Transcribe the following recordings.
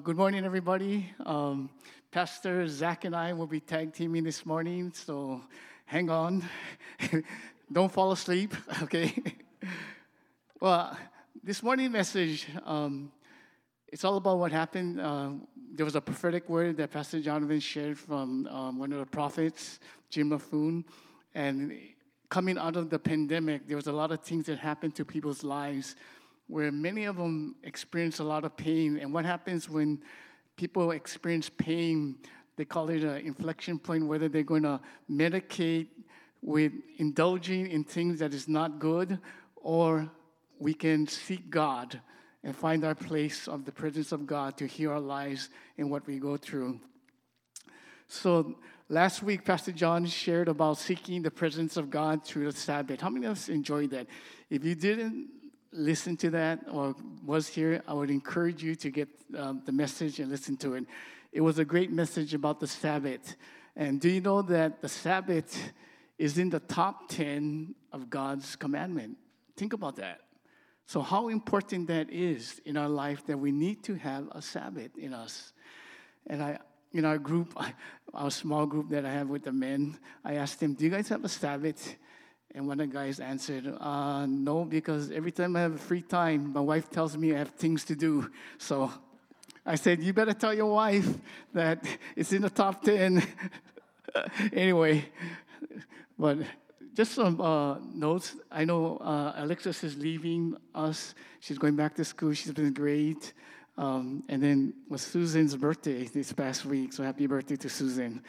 Good morning, everybody. Um, Pastor Zach and I will be tag teaming this morning, so hang on. Don't fall asleep, okay? well, this morning message, um, it's all about what happened. Uh, there was a prophetic word that Pastor Jonathan shared from um, one of the prophets, Jim Laffoon, and coming out of the pandemic, there was a lot of things that happened to people's lives where many of them experience a lot of pain. And what happens when people experience pain, they call it an inflection point, whether they're going to medicate with indulging in things that is not good, or we can seek God and find our place of the presence of God to heal our lives in what we go through. So last week, Pastor John shared about seeking the presence of God through the Sabbath. How many of us enjoyed that? If you didn't listen to that or was here, I would encourage you to get um, the message and listen to it. It was a great message about the Sabbath. And do you know that the Sabbath is in the top 10 of God's commandment? Think about that. So, how important that is in our life that we need to have a Sabbath in us. And I, in our group, our small group that I have with the men, I asked them, Do you guys have a Sabbath? And one of the guys answered, uh, No, because every time I have free time, my wife tells me I have things to do. So I said, You better tell your wife that it's in the top 10. anyway, but just some uh, notes. I know uh, Alexis is leaving us. She's going back to school. She's been great. Um, and then was Susan's birthday this past week, so happy birthday to Susan.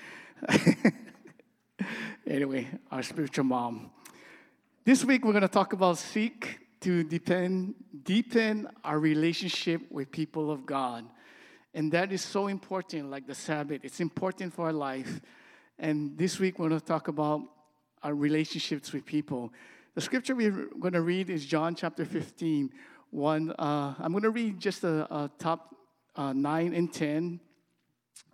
anyway, our spiritual mom. This week we're going to talk about seek to deepen, deepen our relationship with people of God. And that is so important, like the Sabbath. It's important for our life. And this week we're going to talk about our relationships with people. The scripture we're going to read is John chapter 15. One, uh, I'm going to read just a, a top uh, 9 and 10.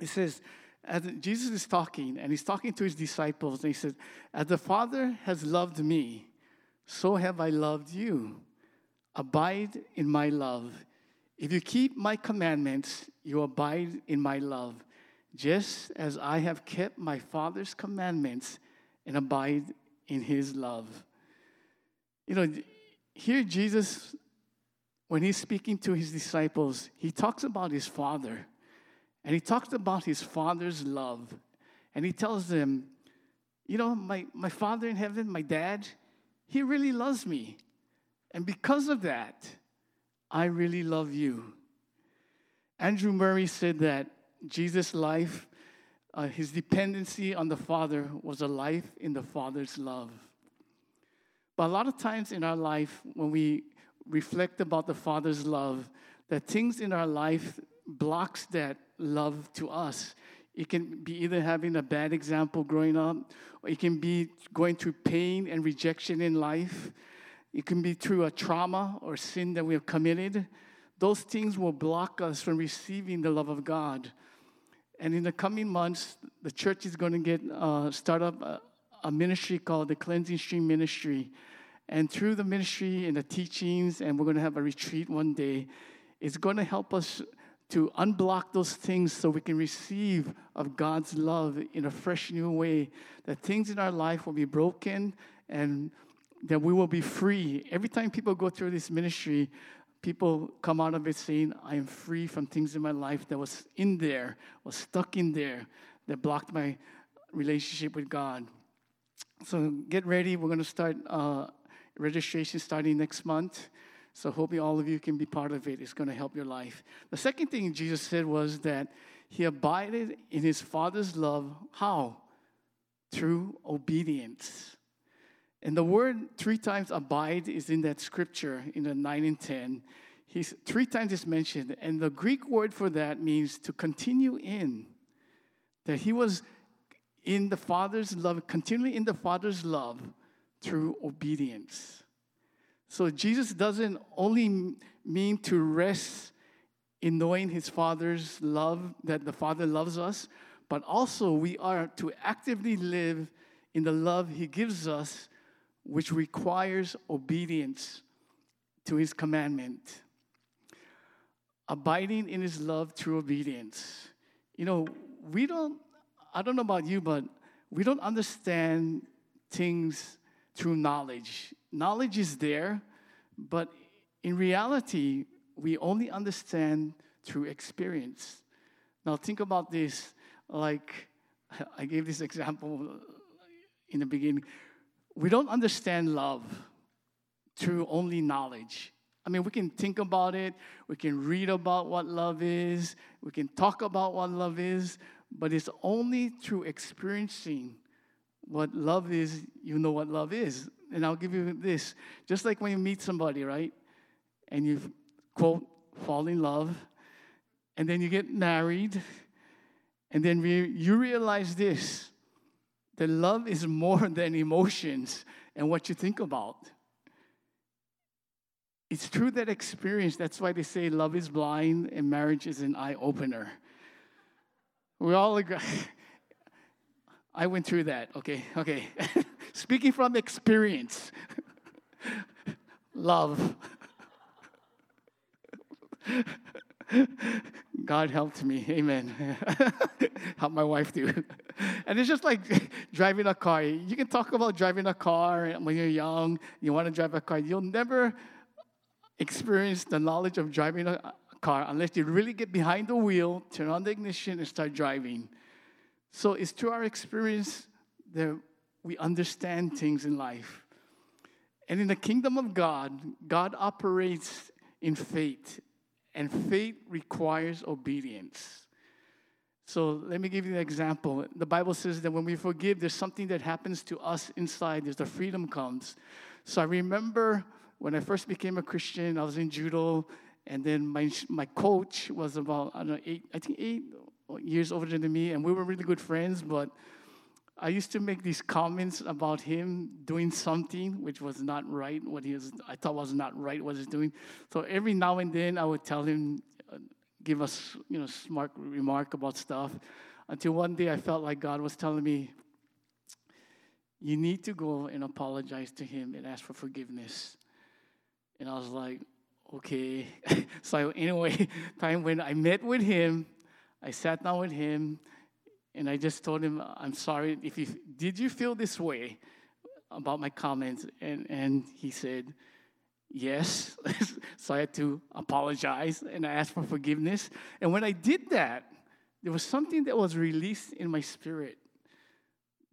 It says, as Jesus is talking, and he's talking to his disciples, and he says, As the Father has loved me, so have I loved you. Abide in my love. If you keep my commandments, you abide in my love, just as I have kept my Father's commandments and abide in his love. You know, here Jesus, when he's speaking to his disciples, he talks about his Father, and he talks about his Father's love, and he tells them, You know, my, my Father in heaven, my dad, he really loves me. And because of that, I really love you. Andrew Murray said that Jesus' life, uh, his dependency on the Father, was a life in the Father's love. But a lot of times in our life, when we reflect about the Father's love, that things in our life blocks that love to us. It can be either having a bad example growing up, or it can be going through pain and rejection in life. It can be through a trauma or sin that we have committed. Those things will block us from receiving the love of God. And in the coming months, the church is going to get uh, start up a, a ministry called the Cleansing Stream Ministry. And through the ministry and the teachings, and we're going to have a retreat one day, it's going to help us to unblock those things so we can receive of God's love in a fresh new way. That things in our life will be broken and that we will be free. Every time people go through this ministry, people come out of it saying, I am free from things in my life that was in there, was stuck in there, that blocked my relationship with God. So get ready. We're going to start uh, registration starting next month. So, hoping all of you can be part of it. It's going to help your life. The second thing Jesus said was that he abided in his Father's love. How? Through obedience. And the word three times abide is in that scripture in the 9 and 10. He's, three times it's mentioned. And the Greek word for that means to continue in. That he was in the Father's love, continually in the Father's love through obedience. So Jesus doesn't only mean to rest in knowing his Father's love, that the Father loves us, but also we are to actively live in the love he gives us, which requires obedience to his commandment. abiding in his love through obedience. You know, we don't, I don't know about you, but we don't understand things through knowledge. Knowledge is there, but in reality, we only understand through experience. Now, think about this like I gave this example in the beginning. We don't understand love through only knowledge. I mean, we can think about it, we can read about what love is, we can talk about what love is, but it's only through experiencing what love is, you know what love is. And I'll give you this just like when you meet somebody, right? And you, quote, fall in love, and then you get married, and then you realize this that love is more than emotions and what you think about. It's through that experience. That's why they say love is blind and marriage is an eye opener. We all agree. I went through that. Okay, okay. Speaking from experience, love. God helped me. Amen. Help my wife too. And it's just like driving a car. You can talk about driving a car when you're young, you want to drive a car. You'll never experience the knowledge of driving a car unless you really get behind the wheel, turn on the ignition, and start driving. So it's through our experience that we understand things in life. And in the kingdom of God, God operates in faith, and faith requires obedience. So let me give you an example. The Bible says that when we forgive, there's something that happens to us inside, there's the freedom comes. So I remember when I first became a Christian, I was in judo, and then my, my coach was about, I don't know, eight, I think eight years older than me, and we were really good friends, but I used to make these comments about him doing something which was not right, what he was, I thought was not right, what he's doing. So every now and then I would tell him, uh, give us, you know, smart remark about stuff, until one day I felt like God was telling me, you need to go and apologize to him and ask for forgiveness. And I was like, okay. so anyway, time when I met with him, I sat down with him, and I just told him, I'm sorry if you did you feel this way about my comments? And and he said, Yes. so I had to apologize and I asked for forgiveness. And when I did that, there was something that was released in my spirit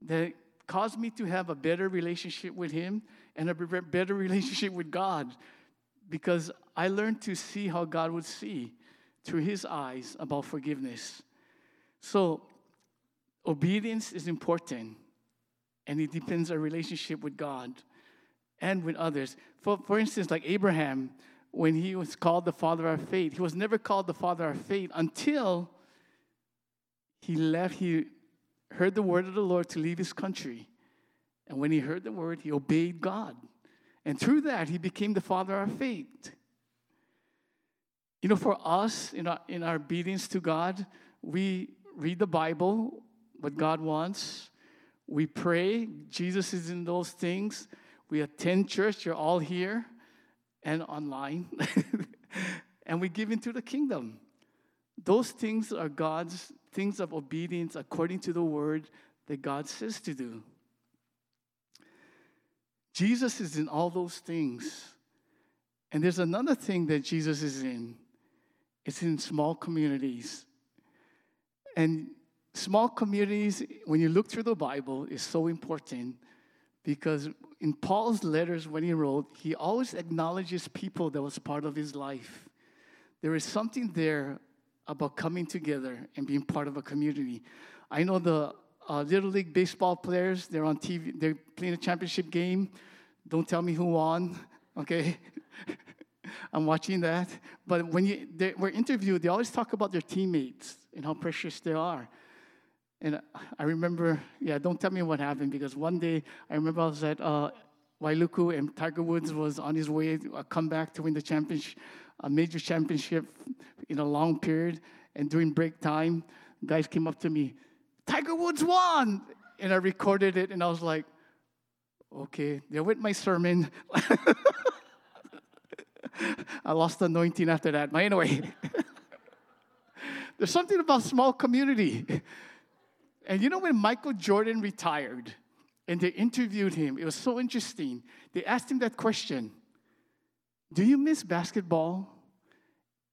that caused me to have a better relationship with him and a better relationship with God because I learned to see how God would see through his eyes about forgiveness. So, obedience is important, and it depends our relationship with God and with others. For, for instance, like Abraham, when he was called the father of faith, he was never called the father of faith until he left, he heard the word of the Lord to leave his country. And when he heard the word, he obeyed God. And through that, he became the father of faith. You know, for us, in our, in our obedience to God, we read the Bible, what God wants. We pray. Jesus is in those things. We attend church. You're all here and online. and we give into the kingdom. Those things are God's things of obedience according to the word that God says to do. Jesus is in all those things. And there's another thing that Jesus is in it's in small communities. And small communities, when you look through the Bible, is so important because in Paul's letters, when he wrote, he always acknowledges people that was part of his life. There is something there about coming together and being part of a community. I know the uh, Little League baseball players, they're on TV, they're playing a championship game. Don't tell me who won, okay? I'm watching that. But when you, they were interviewed, they always talk about their teammates and how precious they are. And I remember, yeah, don't tell me what happened because one day I remember I was at uh, Wailuku and Tiger Woods was on his way to uh, come back to win the championship, a major championship in a long period. And during break time, guys came up to me, Tiger Woods won! And I recorded it and I was like, okay, they're with my sermon. I lost the anointing after that. But anyway, there's something about small community. And you know when Michael Jordan retired and they interviewed him, it was so interesting. They asked him that question Do you miss basketball?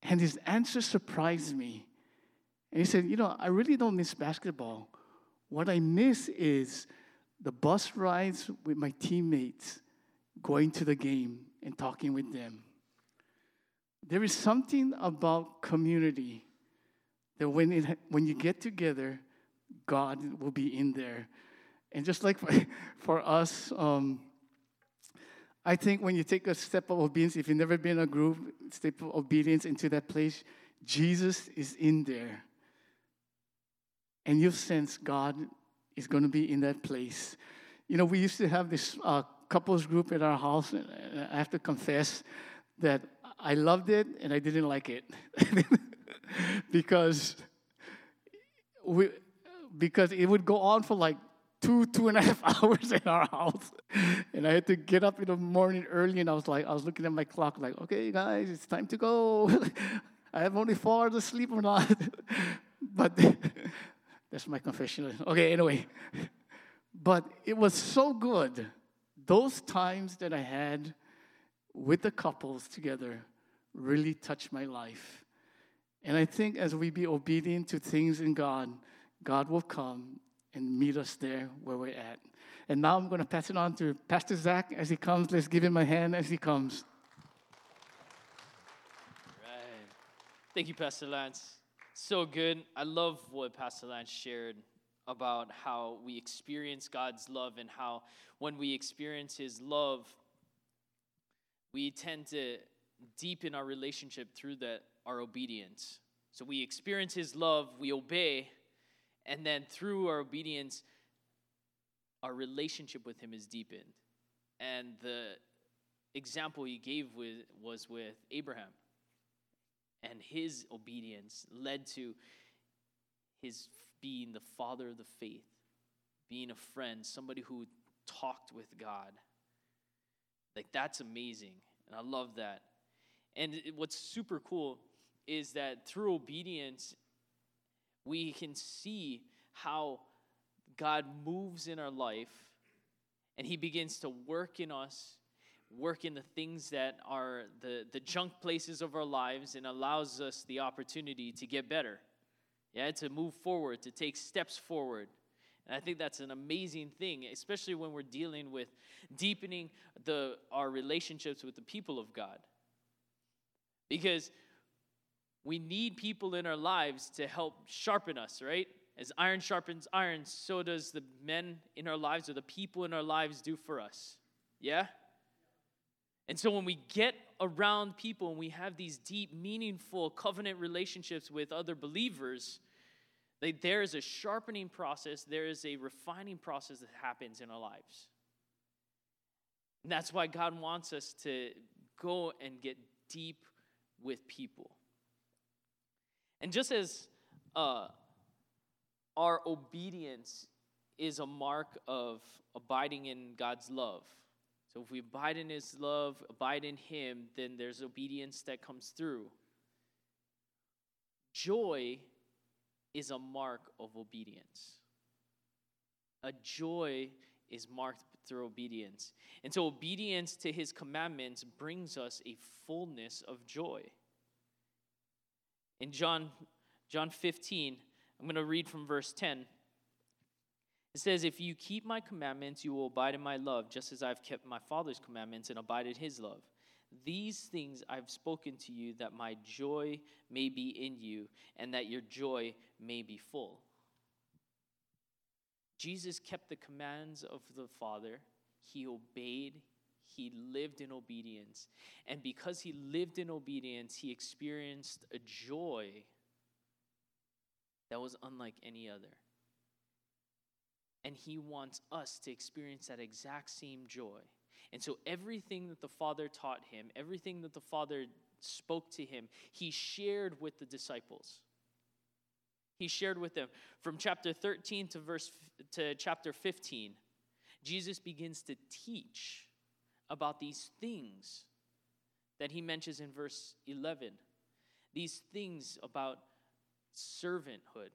And his answer surprised me. And he said, You know, I really don't miss basketball. What I miss is the bus rides with my teammates, going to the game and talking with them. There is something about community that when, it, when you get together, God will be in there. And just like for, for us, um, I think when you take a step of obedience, if you've never been in a group, step of obedience into that place, Jesus is in there. And you sense God is going to be in that place. You know, we used to have this uh, couples group at our house, and I have to confess that I loved it and I didn't like it because we because it would go on for like two two and a half hours in our house, and I had to get up in the morning early, and I was like I was looking at my clock like, okay, guys, it's time to go. I have only four hours of sleep or not, but that's my confession. Okay, anyway. But it was so good. Those times that I had with the couples together really touched my life. And I think as we be obedient to things in God, God will come and meet us there where we're at. And now I'm going to pass it on to Pastor Zach as he comes. Let's give him a hand as he comes. Right. Thank you, Pastor Lance. So good. I love what Pastor Lance shared about how we experience God's love and how when we experience His love, we tend to deepen our relationship through that our obedience. So we experience His love, we obey, and then through our obedience, our relationship with Him is deepened. And the example He gave with, was with Abraham and his obedience led to his being the father of the faith, being a friend, somebody who talked with God. Like, that's amazing. And I love that. And what's super cool is that through obedience, we can see how God moves in our life and He begins to work in us work in the things that are the, the junk places of our lives and allows us the opportunity to get better. Yeah, to move forward, to take steps forward. And I think that's an amazing thing, especially when we're dealing with deepening the, our relationships with the people of God. Because we need people in our lives to help sharpen us, right? As iron sharpens iron, so does the men in our lives or the people in our lives do for us. Yeah? And so when we get around people and we have these deep, meaningful covenant relationships with other believers, like there is a sharpening process, there is a refining process that happens in our lives. And that's why God wants us to go and get deep with people. And just as uh, our obedience is a mark of abiding in God's love, so if we abide in his love, abide in him, then there's obedience that comes through. Joy is a mark of obedience. A joy is marked through obedience. And so obedience to his commandments brings us a fullness of joy. In John John 15, I'm going to read from verse 10. It says, If you keep my commandments, you will abide in my love, just as I've kept my Father's commandments and abided his love. These things I've spoken to you, that my joy may be in you, and that your joy may be full. Jesus kept the commands of the Father, he obeyed, he lived in obedience. And because he lived in obedience, he experienced a joy that was unlike any other. And He wants us to experience that exact same joy. And so, everything that the Father taught him, everything that the Father spoke to him, He shared with the disciples. He shared with them. From chapter 13 to verse to chapter 15, Jesus begins to teach about these things that he mentions in verse 11. These things about servanthood,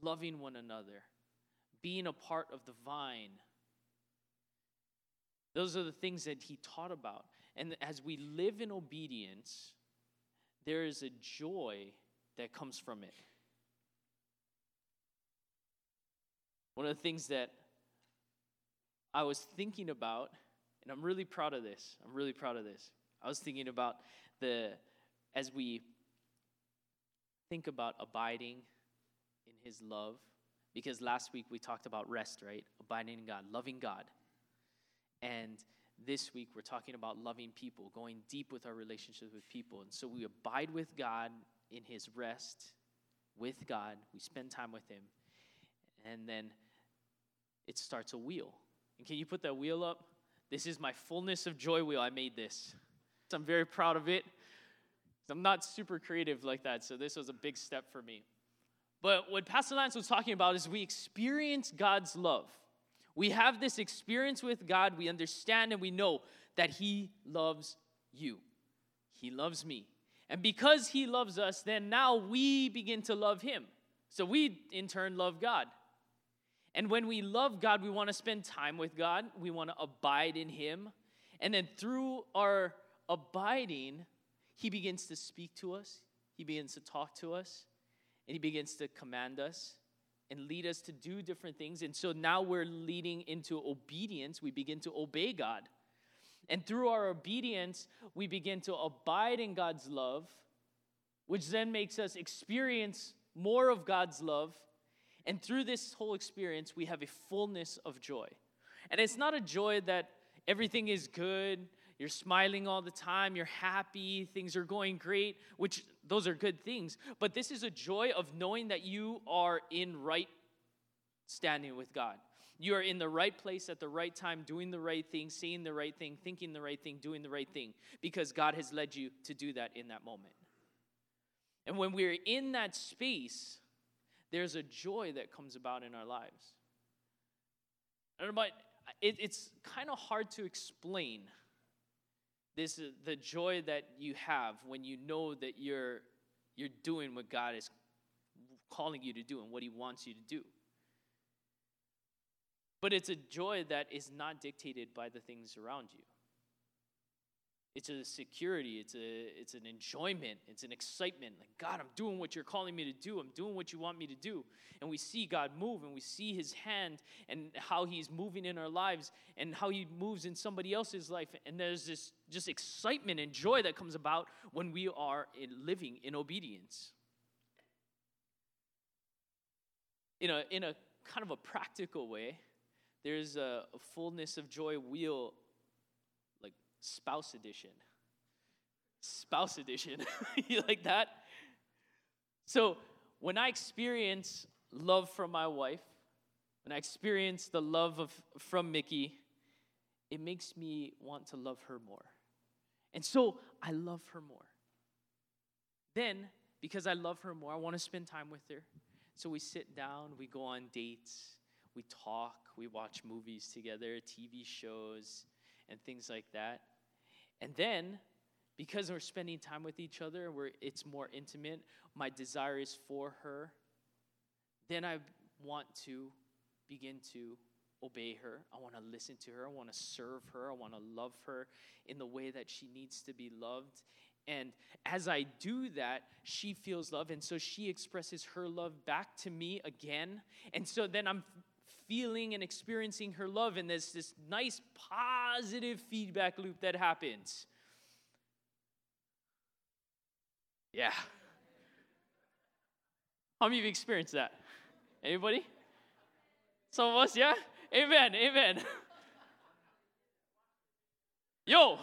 loving one another, being a part of the vine. Those are the things that he taught about. And as we live in obedience, there is a joy that comes from it. One of the things that I was thinking about, and I'm really proud of this, I'm really proud of this. I was thinking about the, as we think about abiding in His love, because last week we talked about rest, right? Abiding in God, loving God. And this week we're talking about loving people, going deep with our relationships with people. And so we abide with God in His rest with God, we spend time with Him, and then it starts a wheel. And can you put that wheel up? This is my fullness of joy wheel. I made this. I'm very proud of it. I'm not super creative like that, so this was a big step for me. But what Pastor Lance was talking about is we experience God's love. We have this experience with God. We understand and we know that He loves you. He loves me. And because He loves us, then now we begin to love Him. So we, in turn, love God. And when we love God, we want to spend time with God, we want to abide in Him. And then through our abiding, He begins to speak to us, He begins to talk to us, and He begins to command us and lead us to do different things. And so now we're leading into obedience. We begin to obey God. And through our obedience, we begin to abide in God's love, which then makes us experience more of God's love. And through this whole experience, we have a fullness of joy. And it's not a joy that everything is good, you're smiling all the time, you're happy, things are going great, which those are good things. But this is a joy of knowing that you are in right standing with God. You are in the right place at the right time, doing the right thing, saying the right thing, thinking the right thing, doing the right thing, because God has led you to do that in that moment. And when we're in that space, there's a joy that comes about in our lives. I don't know, but it, it's kind of hard to explain this uh, the joy that you have when you know that you're you're doing what God is calling you to do and what he wants you to do. But it's a joy that is not dictated by the things around you. It's a security, it's, a, it's an enjoyment, it's an excitement. Like, God, I'm doing what you're calling me to do, I'm doing what you want me to do. And we see God move and we see his hand and how he's moving in our lives and how he moves in somebody else's life. And there's this just excitement and joy that comes about when we are in living in obedience. In a, in a kind of a practical way, there's a, a fullness of joy wheel spouse edition. Spouse edition. you like that? So, when I experience love from my wife, when I experience the love of, from Mickey, it makes me want to love her more. And so I love her more. Then, because I love her more, I want to spend time with her. So we sit down, we go on dates, we talk, we watch movies together, TV shows, and things like that. And then, because we're spending time with each other, where it's more intimate, my desire is for her, then I want to begin to obey her. I want to listen to her. I want to serve her. I want to love her in the way that she needs to be loved. And as I do that, she feels love. And so she expresses her love back to me again. And so then I'm feeling and experiencing her love, and there's this nice positive feedback loop that happens. Yeah. How many of you experienced that? Anybody? Some of us, yeah? Amen, amen. Yo,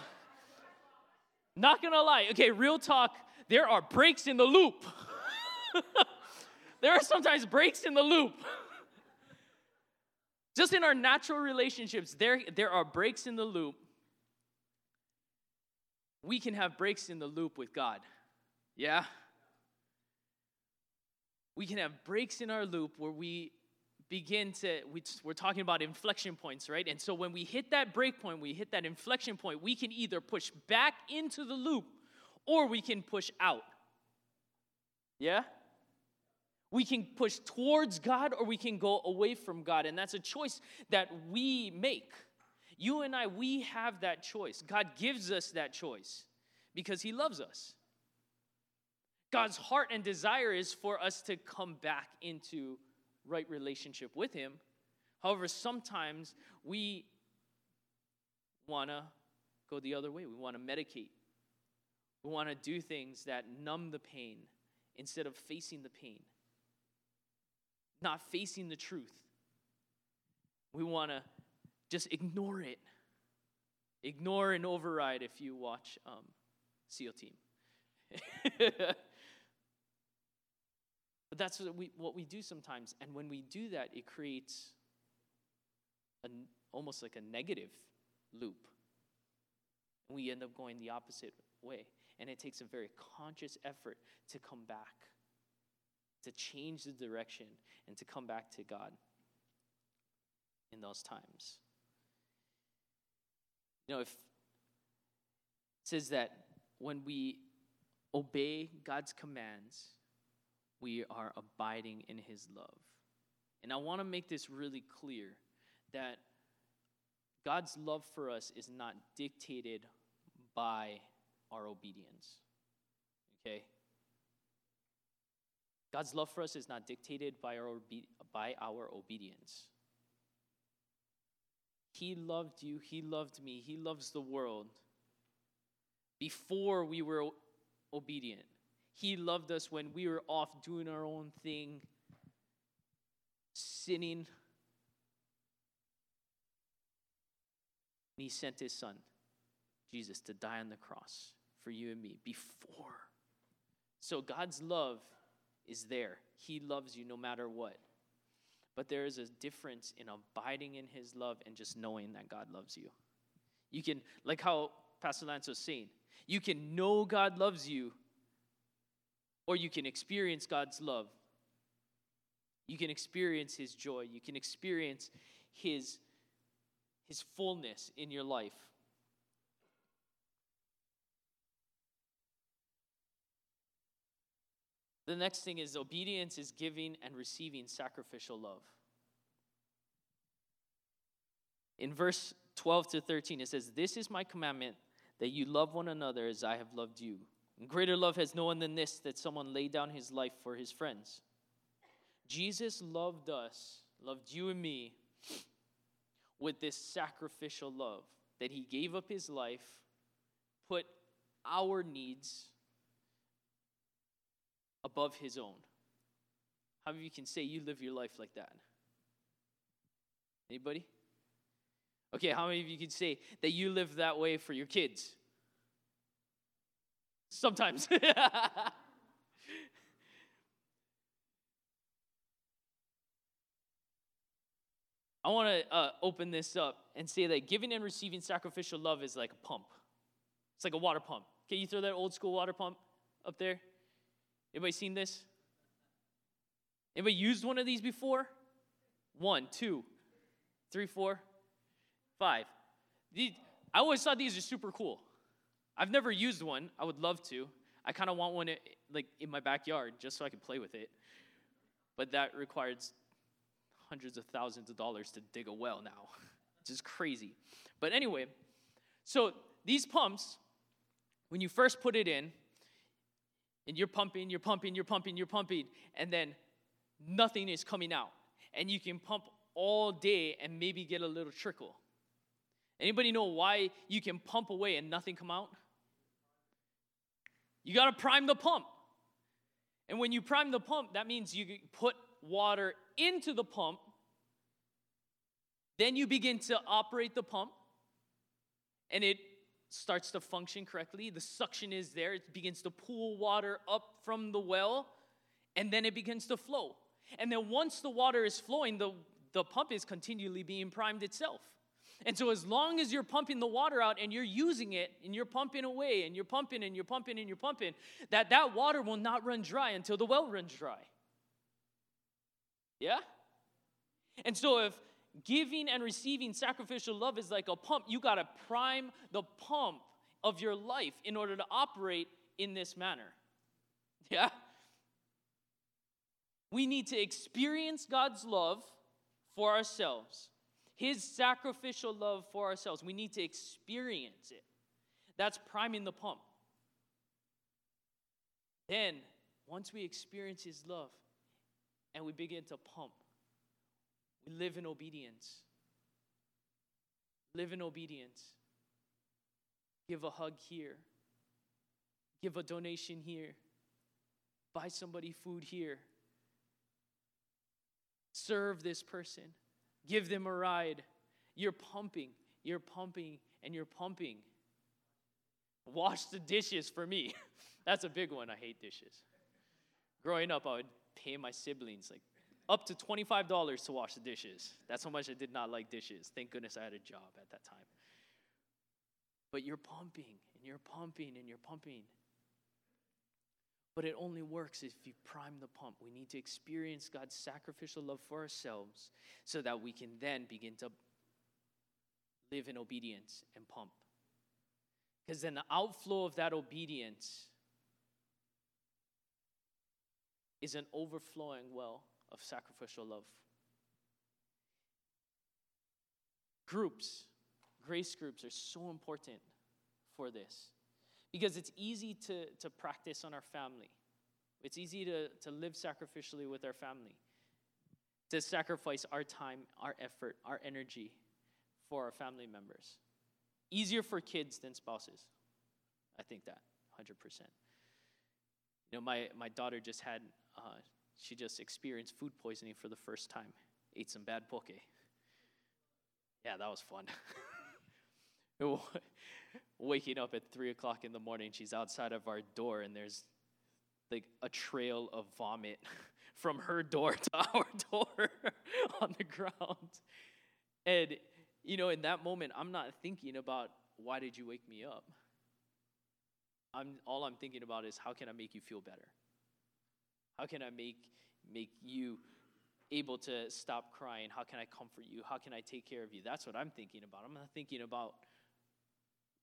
not gonna lie. Okay, real talk, there are breaks in the loop. there are sometimes breaks in the loop. Just in our natural relationships, there, there are breaks in the loop. We can have breaks in the loop with God. Yeah? We can have breaks in our loop where we begin to, we, we're talking about inflection points, right? And so when we hit that break point, we hit that inflection point, we can either push back into the loop or we can push out. Yeah? We can push towards God or we can go away from God. And that's a choice that we make. You and I, we have that choice. God gives us that choice because He loves us. God's heart and desire is for us to come back into right relationship with Him. However, sometimes we want to go the other way. We want to medicate. We want to do things that numb the pain instead of facing the pain, not facing the truth. We want to just ignore it. Ignore and override if you watch um, SEAL Team. But that's what we, what we do sometimes. And when we do that, it creates an, almost like a negative loop. We end up going the opposite way. And it takes a very conscious effort to come back, to change the direction, and to come back to God in those times. You know, if it says that when we obey God's commands, we are abiding in his love. And I want to make this really clear that God's love for us is not dictated by our obedience. Okay? God's love for us is not dictated by our, by our obedience. He loved you, He loved me, He loves the world before we were obedient. He loved us when we were off doing our own thing, sinning. He sent his son, Jesus, to die on the cross for you and me before. So God's love is there. He loves you no matter what. But there is a difference in abiding in his love and just knowing that God loves you. You can, like how Pastor Lance was saying, you can know God loves you or you can experience God's love. You can experience His joy. You can experience His, His fullness in your life. The next thing is obedience is giving and receiving sacrificial love. In verse 12 to 13, it says, This is my commandment that you love one another as I have loved you. And greater love has no one than this that someone laid down his life for his friends. Jesus loved us, loved you and me, with this sacrificial love that he gave up his life, put our needs above his own. How many of you can say you live your life like that? Anybody? Okay, how many of you can say that you live that way for your kids? Sometimes. I want to uh, open this up and say that giving and receiving sacrificial love is like a pump. It's like a water pump. Can you throw that old school water pump up there? Anybody seen this? Anybody used one of these before? One, two, three, four, five. These, I always thought these are super cool. I've never used one. I would love to. I kind of want one eh, like in my backyard just so I can play with it. But that requires hundreds of thousands of dollars to dig a well now. It's just crazy. But anyway, so these pumps, when you first put it in, and you're pumping, you're pumping, you're pumping, you're pumping, and then nothing is coming out. And you can pump all day and maybe get a little trickle. Anybody know why you can pump away and nothing come out? You got to prime the pump. And when you prime the pump, that means you put water into the pump. Then you begin to operate the pump, and it starts to function correctly. The suction is there, it begins to pull water up from the well, and then it begins to flow. And then once the water is flowing, the, the pump is continually being primed itself. And so, as long as you're pumping the water out and you're using it and you're pumping away and you're pumping and you're pumping and you're pumping, that that water will not run dry until the well runs dry. Yeah? And so, if giving and receiving sacrificial love is like a pump, you got to prime the pump of your life in order to operate in this manner. Yeah? We need to experience God's love for ourselves, His sacrificial love for ourselves. We need to experience it. That's priming the pump. Then, once we experience His love and we begin to pump, we live in obedience. Live in obedience. Give a hug here. Give a donation here. Buy somebody food here. Serve this person. Give them a ride. You're pumping, you're pumping, and you're pumping. Wash the dishes for me. That's a big one. I hate dishes. Growing up, I would pay my siblings like up to $25 to wash the dishes. That's how much I did not like dishes. Thank goodness I had a job at that time. But you're pumping and you're pumping and you're pumping. But it only works if you prime the pump. We need to experience God's sacrificial love for ourselves so that we can then begin to live in obedience and pump. Because then the outflow of that obedience is an overflowing well of sacrificial love. Groups, grace groups, are so important for this because it's easy to, to practice on our family. It's easy to, to live sacrificially with our family, to sacrifice our time, our effort, our energy for our family members. Easier for kids than spouses. I think that, 100%. You know, my, my daughter just had, uh, she just experienced food poisoning for the first time. Ate some bad poke. Yeah, that was fun. Waking up at three o'clock in the morning, she's outside of our door, and there's like a trail of vomit from her door to our door on the ground. And, you know, in that moment, I'm not thinking about why did you wake me up? I'm, all I'm thinking about is how can I make you feel better? How can I make, make you able to stop crying? How can I comfort you? How can I take care of you? That's what I'm thinking about. I'm not thinking about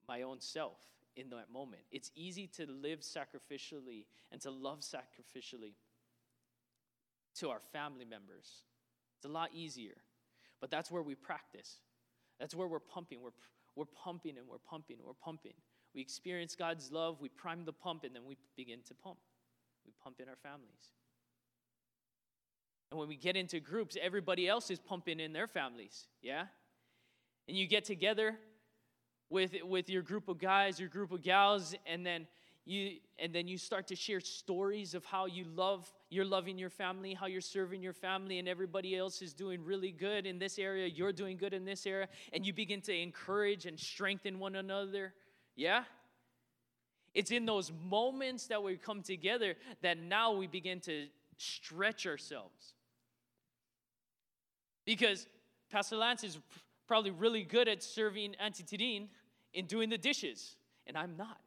my own self in that moment. It's easy to live sacrificially and to love sacrificially to our family members. It's a lot easier. But that's where we practice. That's where we're pumping. We're, we're pumping and we're pumping and we're pumping. We experience God's love, we prime the pump, and then we begin to pump. We pump in our families. And when we get into groups, everybody else is pumping in their families, yeah? And you get together with, with your group of guys, your group of gals, and then you and then you start to share stories of how you love you're loving your family how you're serving your family and everybody else is doing really good in this area you're doing good in this area and you begin to encourage and strengthen one another yeah it's in those moments that we come together that now we begin to stretch ourselves. Because Pastor Lance is probably really good at serving Auntie Tidine in doing the dishes, and I'm not.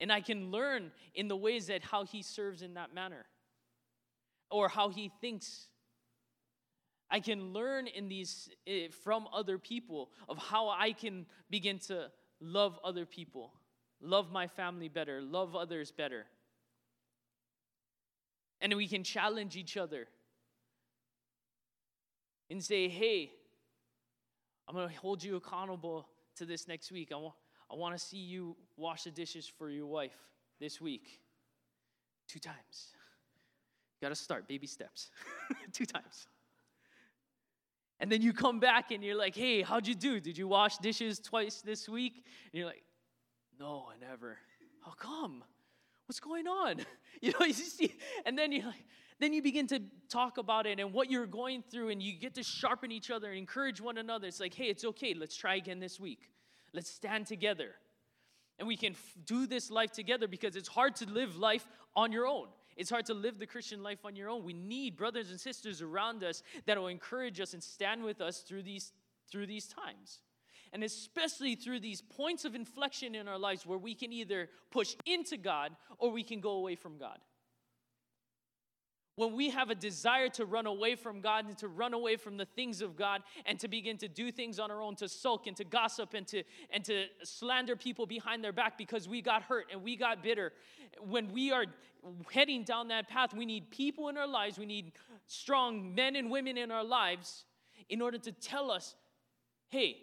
And I can learn in the ways that how he serves in that manner or how he thinks. I can learn in these eh, from other people of how I can begin to love other people love my family better, love others better. And we can challenge each other and say, hey, I'm going to hold you accountable to this next week. I I want to see you wash the dishes for your wife this week. Two times. Got to start, baby steps. Two times. And then you come back and you're like, hey, how'd you do? Did you wash dishes twice this week? And you're like, no, I never. How come? What's going on? You know, you see, and then you like, then you begin to talk about it and what you're going through, and you get to sharpen each other and encourage one another. It's like, hey, it's okay. Let's try again this week. Let's stand together. And we can f- do this life together because it's hard to live life on your own. It's hard to live the Christian life on your own. We need brothers and sisters around us that will encourage us and stand with us through these, through these times and especially through these points of inflection in our lives where we can either push into God or we can go away from God. when we have a desire to run away from God and to run away from the things of God and to begin to do things on our own, to sulk and to gossip and to and to slander people behind their back because we got hurt and we got bitter. When we are heading down that path, we need people in our lives, we need strong men and women in our lives in order to tell us, hey,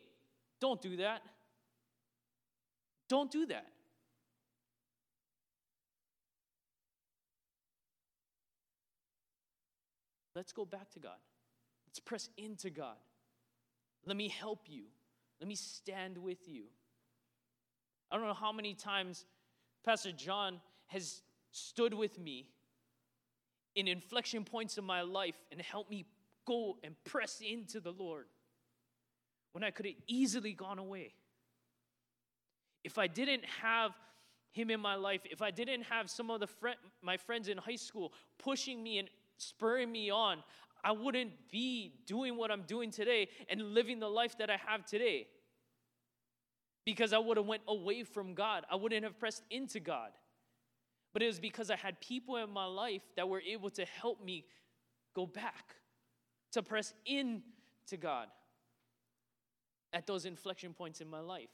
don't do that. Don't do that. Let's go back to God. Let's press into God. Let me help you. Let me stand with you. I don't know how many times Pastor John has stood with me in inflection points in my life and helped me go and press into the Lord when I could have easily gone away. If I didn't have him in my life, if I didn't have some of the friend, my friends in high school pushing me and spurring me on, I wouldn't be doing what I'm doing today and living the life that I have today. Because I would have went away from God. I wouldn't have pressed into God. But it was because I had people in my life that were able to help me go back, to press in to God at those inflection points in my life.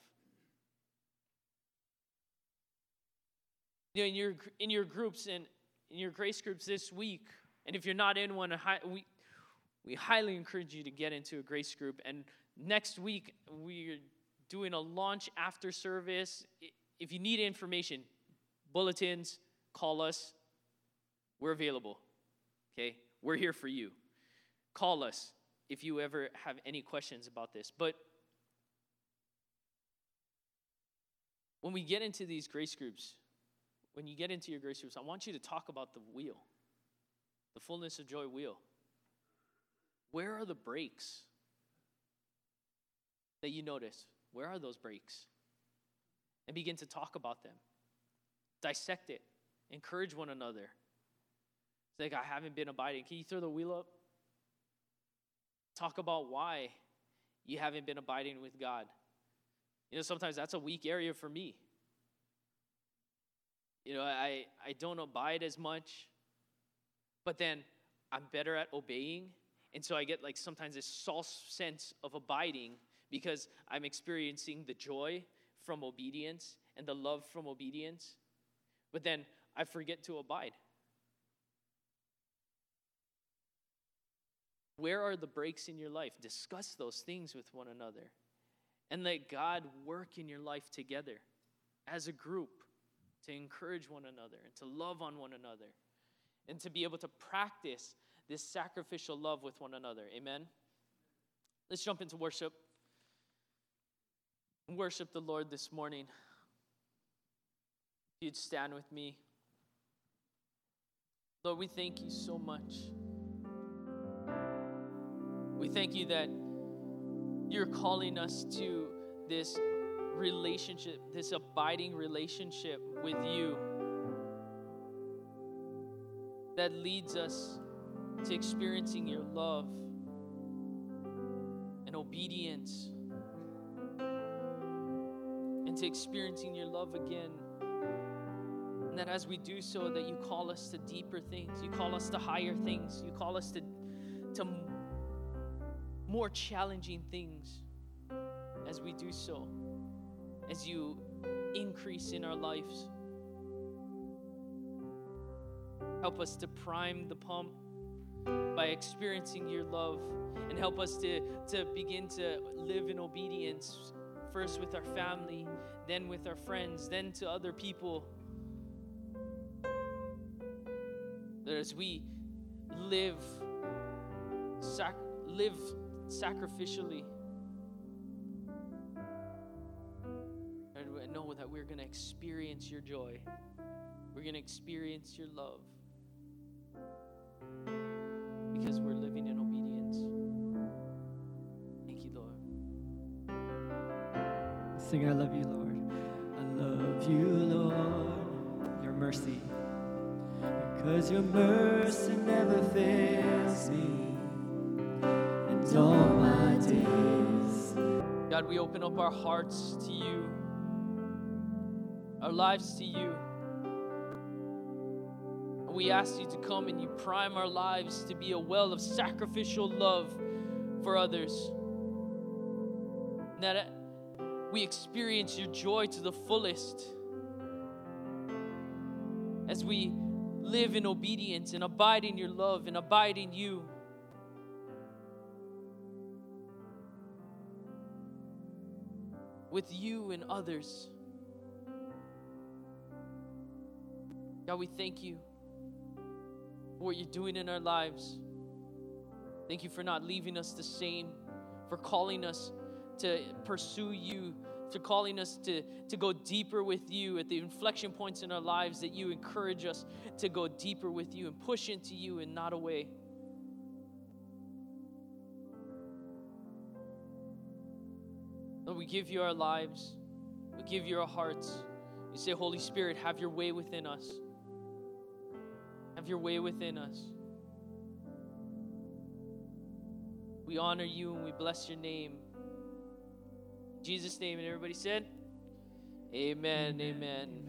You know, in your in your groups and in your grace groups this week, and if you're not in one, we, we highly encourage you to get into a grace group. And next week, we're doing a launch after service. If you need information, bulletins, call us. We're available. Okay? We're here for you. Call us if you ever have any questions about this. But when we get into these grace groups, when you get into your grace groups, I want you to talk about the wheel the fullness of joy wheel. Where are the breaks that you notice? Where are those breaks? And begin to talk about them, dissect it, encourage one another. It's like, I haven't been abiding. Can you throw the wheel up? Talk about why you haven't been abiding with God. You know, sometimes that's a weak area for me. You know, I, I don't abide as much but then I'm better at obeying. And so I get like sometimes this false sense of abiding because I'm experiencing the joy from obedience and the love from obedience. But then I forget to abide. Where are the breaks in your life? Discuss those things with one another and let God work in your life together as a group to encourage one another and to love on one another and to be able to practice this sacrificial love with one another. Amen? Let's jump into worship. Worship the Lord this morning. If you'd stand with me. Lord, we thank you so much. We thank you that you're calling us to this relationship, this abiding relationship with you that leads us to experiencing your love and obedience and to experiencing your love again. And that as we do so, that you call us to deeper things, you call us to higher things, you call us to, to more challenging things as we do so, as you increase in our lives. Help us to prime the pump by experiencing your love and help us to, to begin to live in obedience, first with our family, then with our friends, then to other people. That as we live, sac- live sacrificially, and know that we're going to experience your joy. We're going to experience your love because we're living in obedience. Thank you, Lord. Sing, I love you, Lord. I love you, Lord. Your mercy. Because your mercy never fails me. My days. God, we open up our hearts to you, our lives to you And we ask you to come and you prime our lives to be a well of sacrificial love for others. And that uh, we experience your joy to the fullest as we live in obedience and abide in your love and abide in you. With you and others. God, we thank you for what you're doing in our lives. Thank you for not leaving us the same, for calling us to pursue you to calling us to, to go deeper with you at the inflection points in our lives that you encourage us to go deeper with you and push into you and not away. We give you our lives, we give you our hearts. We say, Holy Spirit, have your way within us. Have your way within us. We honor you and we bless your name. Jesus' name. And everybody said, Amen, amen. amen.